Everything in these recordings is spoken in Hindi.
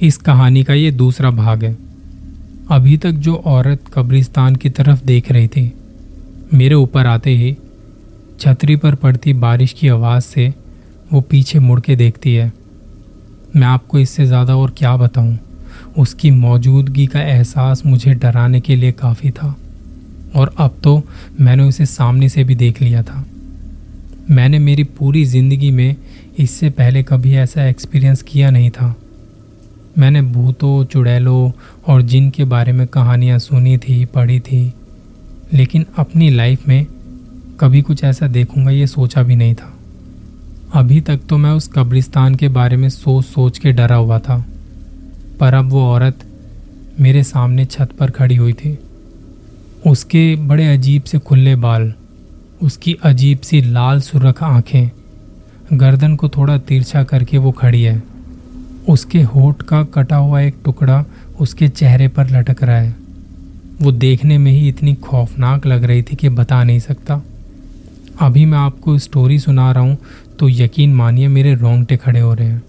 इस कहानी का ये दूसरा भाग है। अभी तक जो औरत कब्रिस्तान की तरफ़ देख रही थी, मेरे ऊपर आते ही छतरी पर पड़ती बारिश की आवाज़ से वो पीछे मुड़ के देखती है। मैं आपको इससे ज़्यादा और क्या बताऊँ? उसकी मौजूदगी का एहसास मुझे डराने के लिए काफ़ी था, और अब तो मैंने उसे सामने से भी देख लिया था। मैंने मेरी पूरी ज़िंदगी में इससे पहले कभी ऐसा एक्सपीरियंस किया नहीं था। मैंने भूतों, चुड़ैलों और जिन के बारे में कहानियाँ सुनी थी, पढ़ी थी, लेकिन अपनी लाइफ में कभी कुछ ऐसा देखूँगा ये सोचा भी नहीं था। अभी तक तो मैं उस कब्रिस्तान के बारे में सोच सोच के डरा हुआ था, पर अब वो औरत मेरे सामने छत पर खड़ी हुई थी। उसके बड़े अजीब से खुले बाल, उसकी अजीब सी लाल सुरख आँखें, गर्दन को थोड़ा तिरछा करके वो खड़ी है। उसके होठ का कटा हुआ एक टुकड़ा उसके चेहरे पर लटक रहा है। वो देखने में ही इतनी खौफनाक लग रही थी कि बता नहीं सकता। अभी मैं आपको स्टोरी सुना रहा हूँ तो यकीन मानिए मेरे रोंगटे खड़े हो रहे हैं।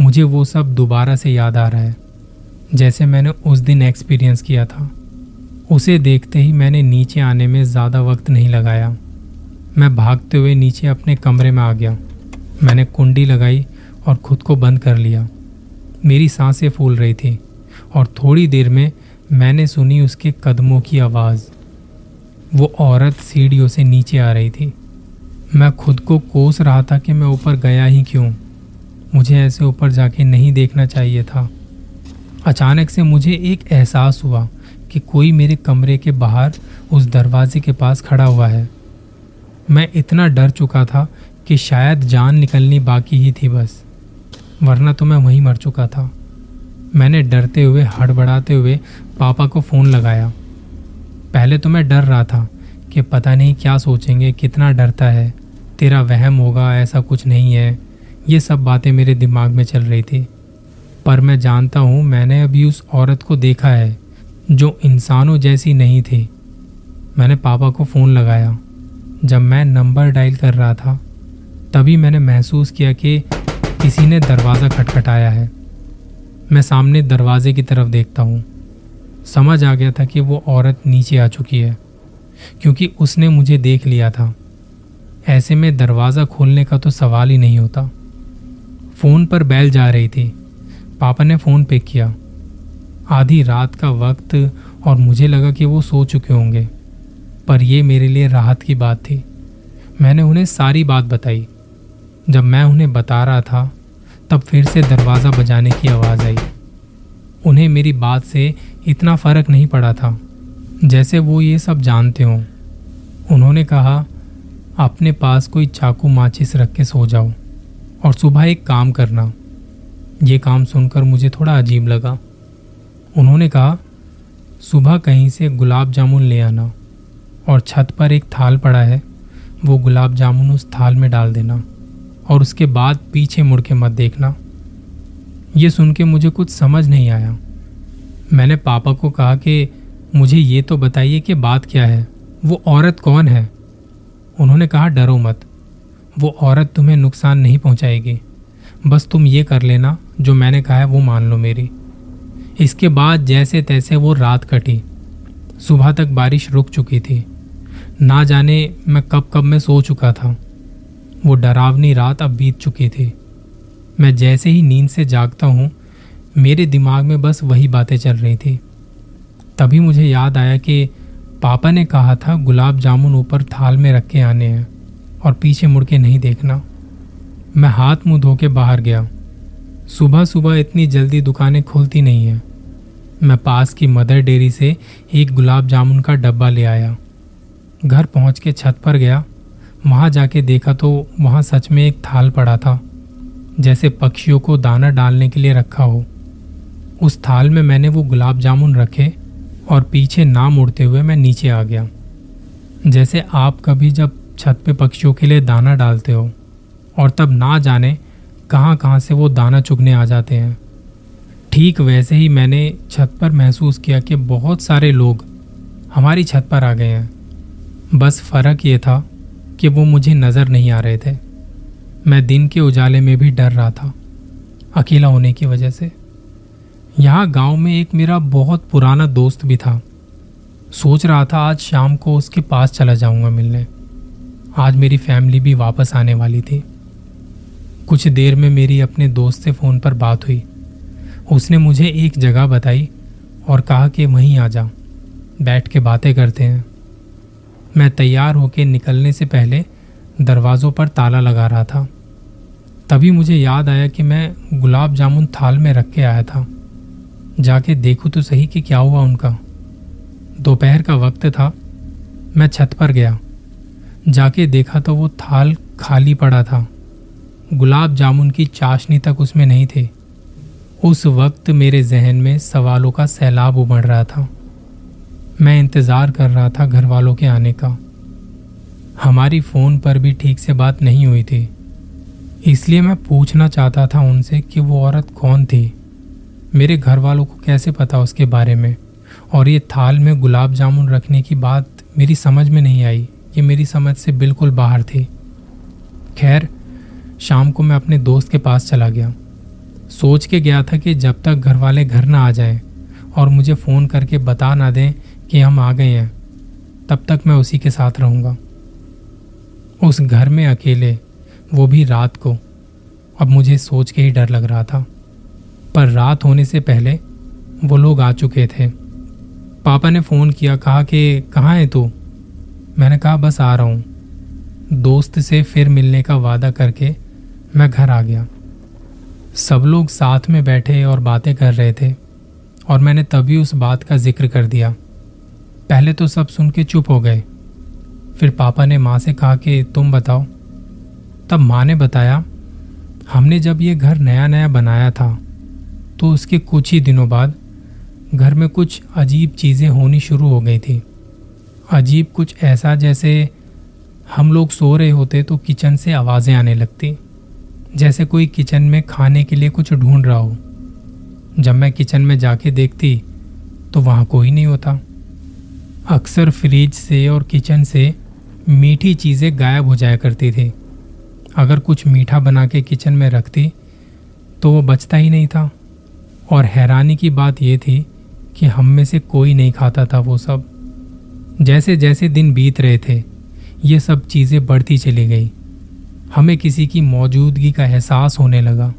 मुझे वो सब दोबारा से याद आ रहा है, जैसे मैंने उस दिन एक्सपीरियंस किया था। उसे देखते ही मैंने नीचे आने में ज़्यादा वक्त नहीं लगाया। मैं भागते हुए नीचे अपने कमरे में आ गया। मैंने कुंडी लगाई और खुद को बंद कर लिया। मेरी साँसें फूल रही थी और थोड़ी देर में मैंने सुनी उसके कदमों की आवाज़। वो औरत सीढ़ियों से नीचे आ रही थी। मैं खुद को कोस रहा था कि मैं ऊपर गया ही क्यों? मुझे ऐसे ऊपर जाके नहीं देखना चाहिए था। अचानक से मुझे एक एहसास हुआ कि कोई मेरे कमरे के बाहर उस दरवाजे के पास खड़ा हुआ है। मैं इतना डर चुका था कि शायद जान निकलनी बाकी ही थी बस। वरना तो मैं वहीं मर चुका था। मैंने डरते हुए, हड़बड़ाते हुए पापा को फ़ोन लगाया। पहले तो मैं डर रहा था कि पता नहीं क्या सोचेंगे, कितना डरता है, तेरा वहम होगा, ऐसा कुछ नहीं है। ये सब बातें मेरे दिमाग में चल रही थी। पर मैं जानता हूँ, मैंने अभी उस औरत को देखा है, जो इंसानों जैसी नहीं थी। मैंने पापा को फ़ोन लगाया। जब मैं नंबर डायल कर रहा था, तभी मैंने महसूस किया कि किसी ने दरवाज़ा खटखटाया है। मैं सामने दरवाजे की तरफ़ देखता हूँ। समझ आ गया था कि वो औरत नीचे आ चुकी है, क्योंकि उसने मुझे देख लिया था। ऐसे में दरवाज़ा खोलने का तो सवाल ही नहीं होता। फ़ोन पर बैल जा रही थी। पापा ने फ़ोन पे किया। आधी रात का वक्त और मुझे लगा कि वो सो चुके होंगे, पर यह मेरे लिए राहत की बात थी। मैंने उन्हें सारी बात बताई। जब मैं उन्हें बता रहा था, तब फिर से दरवाज़ा बजाने की आवाज़ आई। उन्हें मेरी बात से इतना फ़र्क नहीं पड़ा था, जैसे वो ये सब जानते हों। उन्होंने कहा, अपने पास कोई चाकू माचिस रख के सो जाओ और सुबह एक काम करना। ये काम सुनकर मुझे थोड़ा अजीब लगा। उन्होंने कहा, सुबह कहीं से गुलाब जामुन ले आना और छत पर एक थाल पड़ा है, वो गुलाब जामुन उस थाल में डाल देना। और उसके बाद पीछे मुड़ के मत देखना। ये सुन के मुझे कुछ समझ नहीं आया। मैंने पापा को कहा कि, मुझे ये तो बताइए कि बात क्या है? वो औरत कौन है? उन्होंने कहा, डरो मत। वो औरत तुम्हें नुकसान नहीं पहुंचाएगी। बस तुम ये कर लेना, जो मैंने कहा है वो मान लो मेरी। इसके बाद जैसे तैसे वो रात कटी। सुबह तक बारिश रुक चुकी थी। ना जाने मैं कब कब मैं सो चुका था। वो डरावनी रात अब बीत चुकी थी। मैं जैसे ही नींद से जागता हूँ, मेरे दिमाग में बस वही बातें चल रही थी। तभी मुझे याद आया कि पापा ने कहा था गुलाब जामुन ऊपर थाल में रख के आने हैं और पीछे मुड़ के नहीं देखना। मैं हाथ मुँह धो के बाहर गया। सुबह सुबह इतनी जल्दी दुकानें खुलती नहीं हैं। मैं पास की मदर डेयरी से एक गुलाब जामुन का डब्बा ले आया। घर पहुँच के छत पर गया। वहाँ जाके देखा तो वहाँ सच में एक थाल पड़ा था, जैसे पक्षियों को दाना डालने के लिए रखा हो। उस थाल में मैंने वो गुलाब जामुन रखे और पीछे ना मुड़ते हुए मैं नीचे आ गया। जैसे आप कभी जब छत पे पक्षियों के लिए दाना डालते हो और तब ना जाने कहाँ कहाँ से वो दाना चुगने आ जाते हैं। ठीक वैसे ही मैंने छत पर महसूस किया कि बहुत सारे लोग हमारी छत पर आ गए हैं। बस फ़र्क ये था कि वो मुझे नज़र नहीं आ रहे थे। मैं दिन के उजाले में भी डर रहा था, अकेला होने की वजह से। यहाँ गाँव में एक मेरा बहुत पुराना दोस्त भी था। सोच रहा था आज शाम को उसके पास चला जाऊँगा मिलने। आज मेरी फैमिली भी वापस आने वाली थी। कुछ देर में मेरी अपने दोस्त से फ़ोन पर बात हुई। उसने मुझे एक जगह बताई और कहा कि वहीं आ जा। बैठ के बातें करते हैं। मैं तैयार होकर निकलने से पहले दरवाज़ों पर ताला लगा रहा था। तभी मुझे याद आया कि मैं गुलाब जामुन थाल में रख के आया था। जाके देखूँ तो सही कि क्या हुआ उनका। दोपहर का वक्त था, मैं छत पर गया। जाके देखा तो वो थाल खाली पड़ा था। गुलाब जामुन की चाशनी तक उसमें नहीं थे। उस वक्त मेरे जहन में सवालों का सैलाब उमड़ रहा था। मैं इंतज़ार कर रहा था घर वालों के आने का। हमारी फ़ोन पर भी ठीक से बात नहीं हुई थी। इसलिए मैं पूछना चाहता था उनसे कि वो औरत कौन थी? मेरे घर वालों को कैसे पता उसके बारे में? और ये थाल में गुलाब जामुन रखने की बात मेरी समझ में नहीं आई। ये मेरी समझ से बिल्कुल बाहर थी। खैर, शाम को मैं अपने दोस्त के पास चला गया। सोच के गया था कि जब तक घर वाले घर ना आ जाएँ और मुझे फ़ोन करके बता ना दें कि हम आ गए हैं, तब तक मैं उसी के साथ रहूँगा। उस घर में अकेले, वो भी रात को। अब मुझे सोच के ही डर लग रहा था। पर रात होने से पहले, वो लोग आ चुके थे। पापा ने फ़ोन किया, कहा कि, कहाँ है तू? मैंने कहा, बस आ रहा हूँ। दोस्त से फिर मिलने का वादा करके मैं घर आ गया। सब लोग साथ में बैठे और बातें कर रहे थे, और मैंने तभी उस बात का ज़िक्र कर दिया। पहले तो सब सुन के चुप हो गए। फिर पापा ने माँ से कहा कि, तुम बताओ। तब माँ ने बताया, हमने जब ये घर नया नया बनाया था तो उसके कुछ ही दिनों बाद घर में कुछ अजीब चीज़ें होनी शुरू हो गई थी। अजीब कुछ ऐसा जैसे हम लोग सो रहे होते तो किचन से आवाज़ें आने लगती। जैसे कोई किचन में खाने के लिए कुछ ढूंढ रहा हो। जब मैं किचन में जाके देखती तो वहाँ कोई नहीं होता। अक्सर फ्रिज से और किचन से मीठी चीज़ें गायब हो जाया करती थी। अगर कुछ मीठा बना के किचन में रखती तो वो बचता ही नहीं था। और हैरानी की बात यह थी कि हम में से कोई नहीं खाता था वो सब। जैसे जैसे दिन बीत रहे थे, ये सब चीज़ें बढ़ती चली गई। हमें किसी की मौजूदगी का एहसास होने लगा।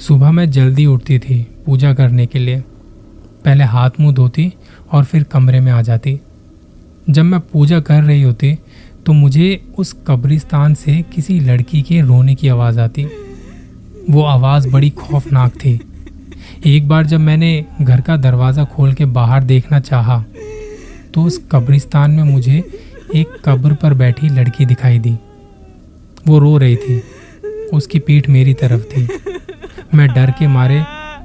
सुबह मैं जल्दी उठती थी पूजा करने के लिए। पहले हाथ मुँह धोती और फिर कमरे में आ जाती। जब मैं पूजा कर रही होती तो मुझे उस कब्रिस्तान से किसी लड़की के रोने की आवाज़ आती। वो आवाज़ बड़ी खौफनाक थी। एक बार जब मैंने घर का दरवाज़ा खोल के बाहर देखना चाहा तो उस कब्रिस्तान में मुझे एक कब्र पर बैठी लड़की दिखाई दी। वो रो रही थी। उसकी पीठ मेरी तरफ़ थी। मैं डर के मारे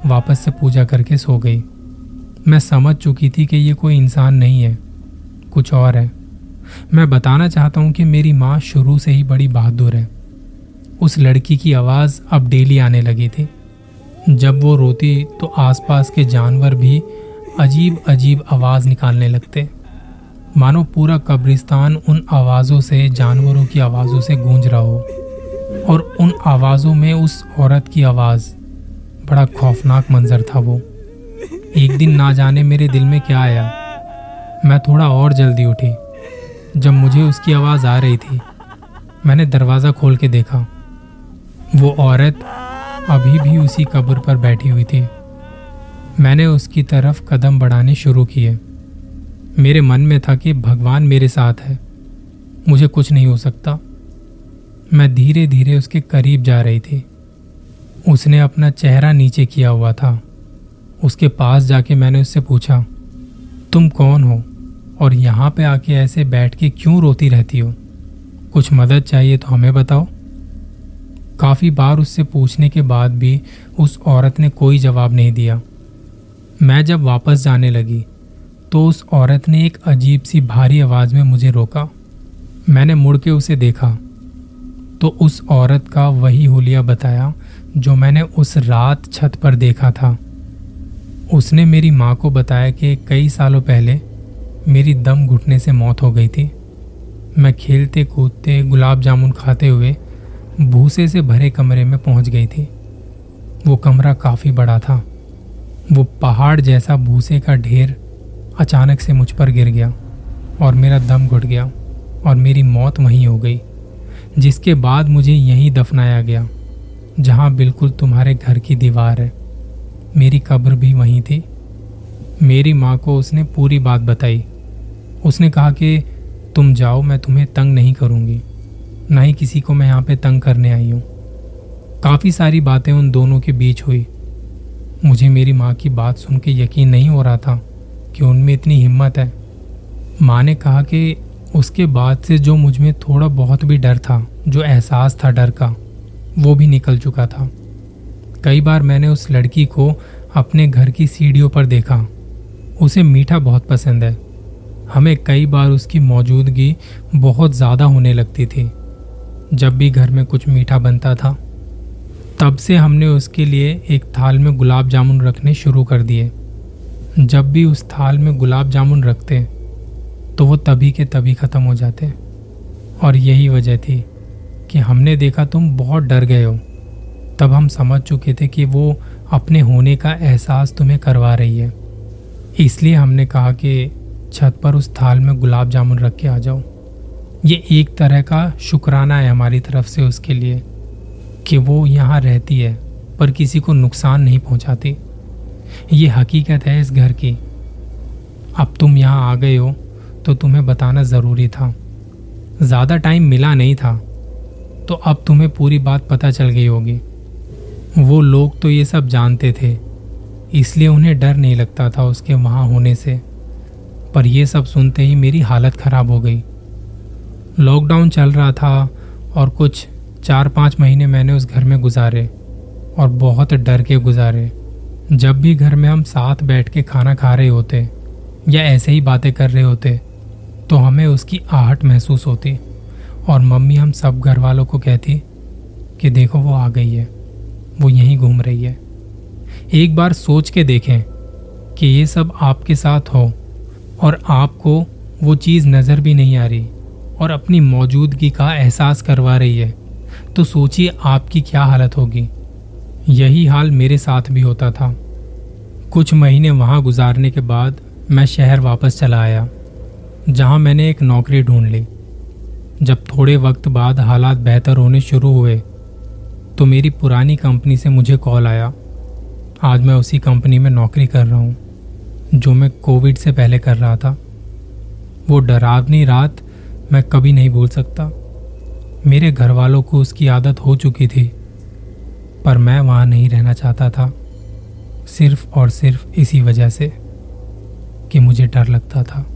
वापस से पूजा करके सो गई। मैं समझ चुकी थी कि ये कोई इंसान नहीं है, कुछ और है। मैं बताना चाहता हूँ कि मेरी माँ शुरू से ही बड़ी बहादुर है। उस लड़की की आवाज़ अब डेली आने लगी थी। जब वो रोती तो आसपास के जानवर भी अजीब अजीब आवाज़ निकालने लगते। मानो पूरा कब्रिस्तान उन आवाज़ों से, जानवरों की आवाज़ों से गूंज रहा हो। और उन आवाज़ों में उस औरत की आवाज़, बड़ा खौफनाक मंजर था वो। एक दिन ना जाने मेरे दिल में क्या आया। मैं थोड़ा और जल्दी उठी, जब मुझे उसकी आवाज़ आ रही थी। मैंने दरवाज़ा खोल के देखा। वो औरत अभी भी उसी कब्र पर बैठी हुई थी। मैंने उसकी तरफ़ कदम बढ़ाने शुरू किए। मेरे मन में था कि भगवान मेरे साथ है। मुझे कुछ नहीं हो सकता। मैं धीरे धीरे उसके करीब जा रही थी। उसने अपना चेहरा नीचे किया हुआ था। उसके पास जाके मैंने उससे पूछा, तुम कौन हो और यहाँ पे आके ऐसे बैठ के क्यों रोती रहती हो? कुछ मदद चाहिए तो हमें बताओ। काफ़ी बार उससे पूछने के बाद भी उस औरत ने कोई जवाब नहीं दिया। मैं जब वापस जाने लगी तो उस औरत ने एक अजीब सी भारी आवाज़ में मुझे रोका। मैंने मुड़ के उसे देखा तो उस औरत का वही हुलिया बताया जो मैंने उस रात छत पर देखा था। उसने मेरी माँ को बताया कि कई सालों पहले मेरी दम घुटने से मौत हो गई थी। मैं खेलते, कूदते, गुलाब जामुन खाते हुए भूसे से भरे कमरे में पहुँच गई थी। वो कमरा काफ़ी बड़ा था। वो पहाड़ जैसा भूसे का ढेर अचानक से मुझ पर गिर गया और मेरा दम घुट गया और मेरी मौत वहीं हो गई, जिसके बाद मुझे यहीं दफनाया गया, जहाँ बिल्कुल तुम्हारे घर की दीवार है। मेरी कब्र भी वहीं थी। मेरी माँ को उसने पूरी बात बताई। उसने कहा कि, तुम जाओ, मैं तुम्हें तंग नहीं करूँगी। ना ही किसी को मैं यहाँ पे तंग करने आई हूँ। काफ़ी सारी बातें उन दोनों के बीच हुई। मुझे मेरी माँ की बात सुन के यकीन नहीं हो रहा था कि उनमें इतनी हिम्मत है। माँ ने कहा कि, उसके बाद से जो मुझमें थोड़ा बहुत भी डर था, जो एहसास था डर का, वो भी निकल चुका था। कई बार मैंने उस लड़की को अपने घर की सीढ़ियों पर देखा। उसे मीठा बहुत पसंद है। हमें कई बार उसकी मौजूदगी बहुत ज़्यादा होने लगती थी। जब भी घर में कुछ मीठा बनता था, तब से हमने उसके लिए एक थाल में गुलाब जामुन रखने शुरू कर दिए। जब भी उस थाल में गुलाब जामुन रखते तो वो तभी के तभी ख़त्म हो जाते। और यही वजह थी कि हमने देखा तुम बहुत डर गए हो। तब हम समझ चुके थे कि वो अपने होने का एहसास तुम्हें करवा रही है। इसलिए हमने कहा कि छत पर उस थाल में गुलाब जामुन रख के आ जाओ। ये एक तरह का शुक्राना है हमारी तरफ़ से उसके लिए कि वो यहाँ रहती है, पर किसी को नुकसान नहीं पहुँचाती। ये हकीकत है इस घर की। अब तुम यहाँ आ गए हो तो तुम्हें बताना ज़रूरी था। ज़्यादा टाइम मिला नहीं था तो अब तुम्हें पूरी बात पता चल गई होगी। वो लोग तो ये सब जानते थे, इसलिए उन्हें डर नहीं लगता था उसके वहाँ होने से। पर यह सब सुनते ही मेरी हालत ख़राब हो गई। लॉकडाउन चल रहा था और कुछ चार पाँच महीने मैंने उस घर में गुजारे और बहुत डर के गुजारे। जब भी घर में हम साथ बैठ के खाना खा रहे होते या ऐसे ही बातें कर रहे होते तो हमें उसकी आहट महसूस होती और मम्मी हम सब घर वालों को कहती कि देखो वो आ गई है। वो यहीं घूम रही है। एक बार सोच के देखें कि ये सब आपके साथ हो और आपको वो चीज़ नज़र भी नहीं आ रही और अपनी मौजूदगी का एहसास करवा रही है। तो सोचिए आपकी क्या हालत होगी। यही हाल मेरे साथ भी होता था। कुछ महीने वहाँ गुजारने के बाद मैं शहर वापस चला आया, जहाँ मैंने एक नौकरी ढूंढ ली। जब थोड़े वक्त बाद हालात बेहतर होने शुरू हुए तो मेरी पुरानी कंपनी से मुझे कॉल आया। आज मैं उसी कंपनी में नौकरी कर रहा हूँ, जो मैं कोविड से पहले कर रहा था। वो डरावनी रात मैं कभी नहीं भूल सकता। मेरे घर वालों को उसकी आदत हो चुकी थी, पर मैं वहाँ नहीं रहना चाहता था, सिर्फ़ और सिर्फ़ इसी वजह से कि मुझे डर लगता था।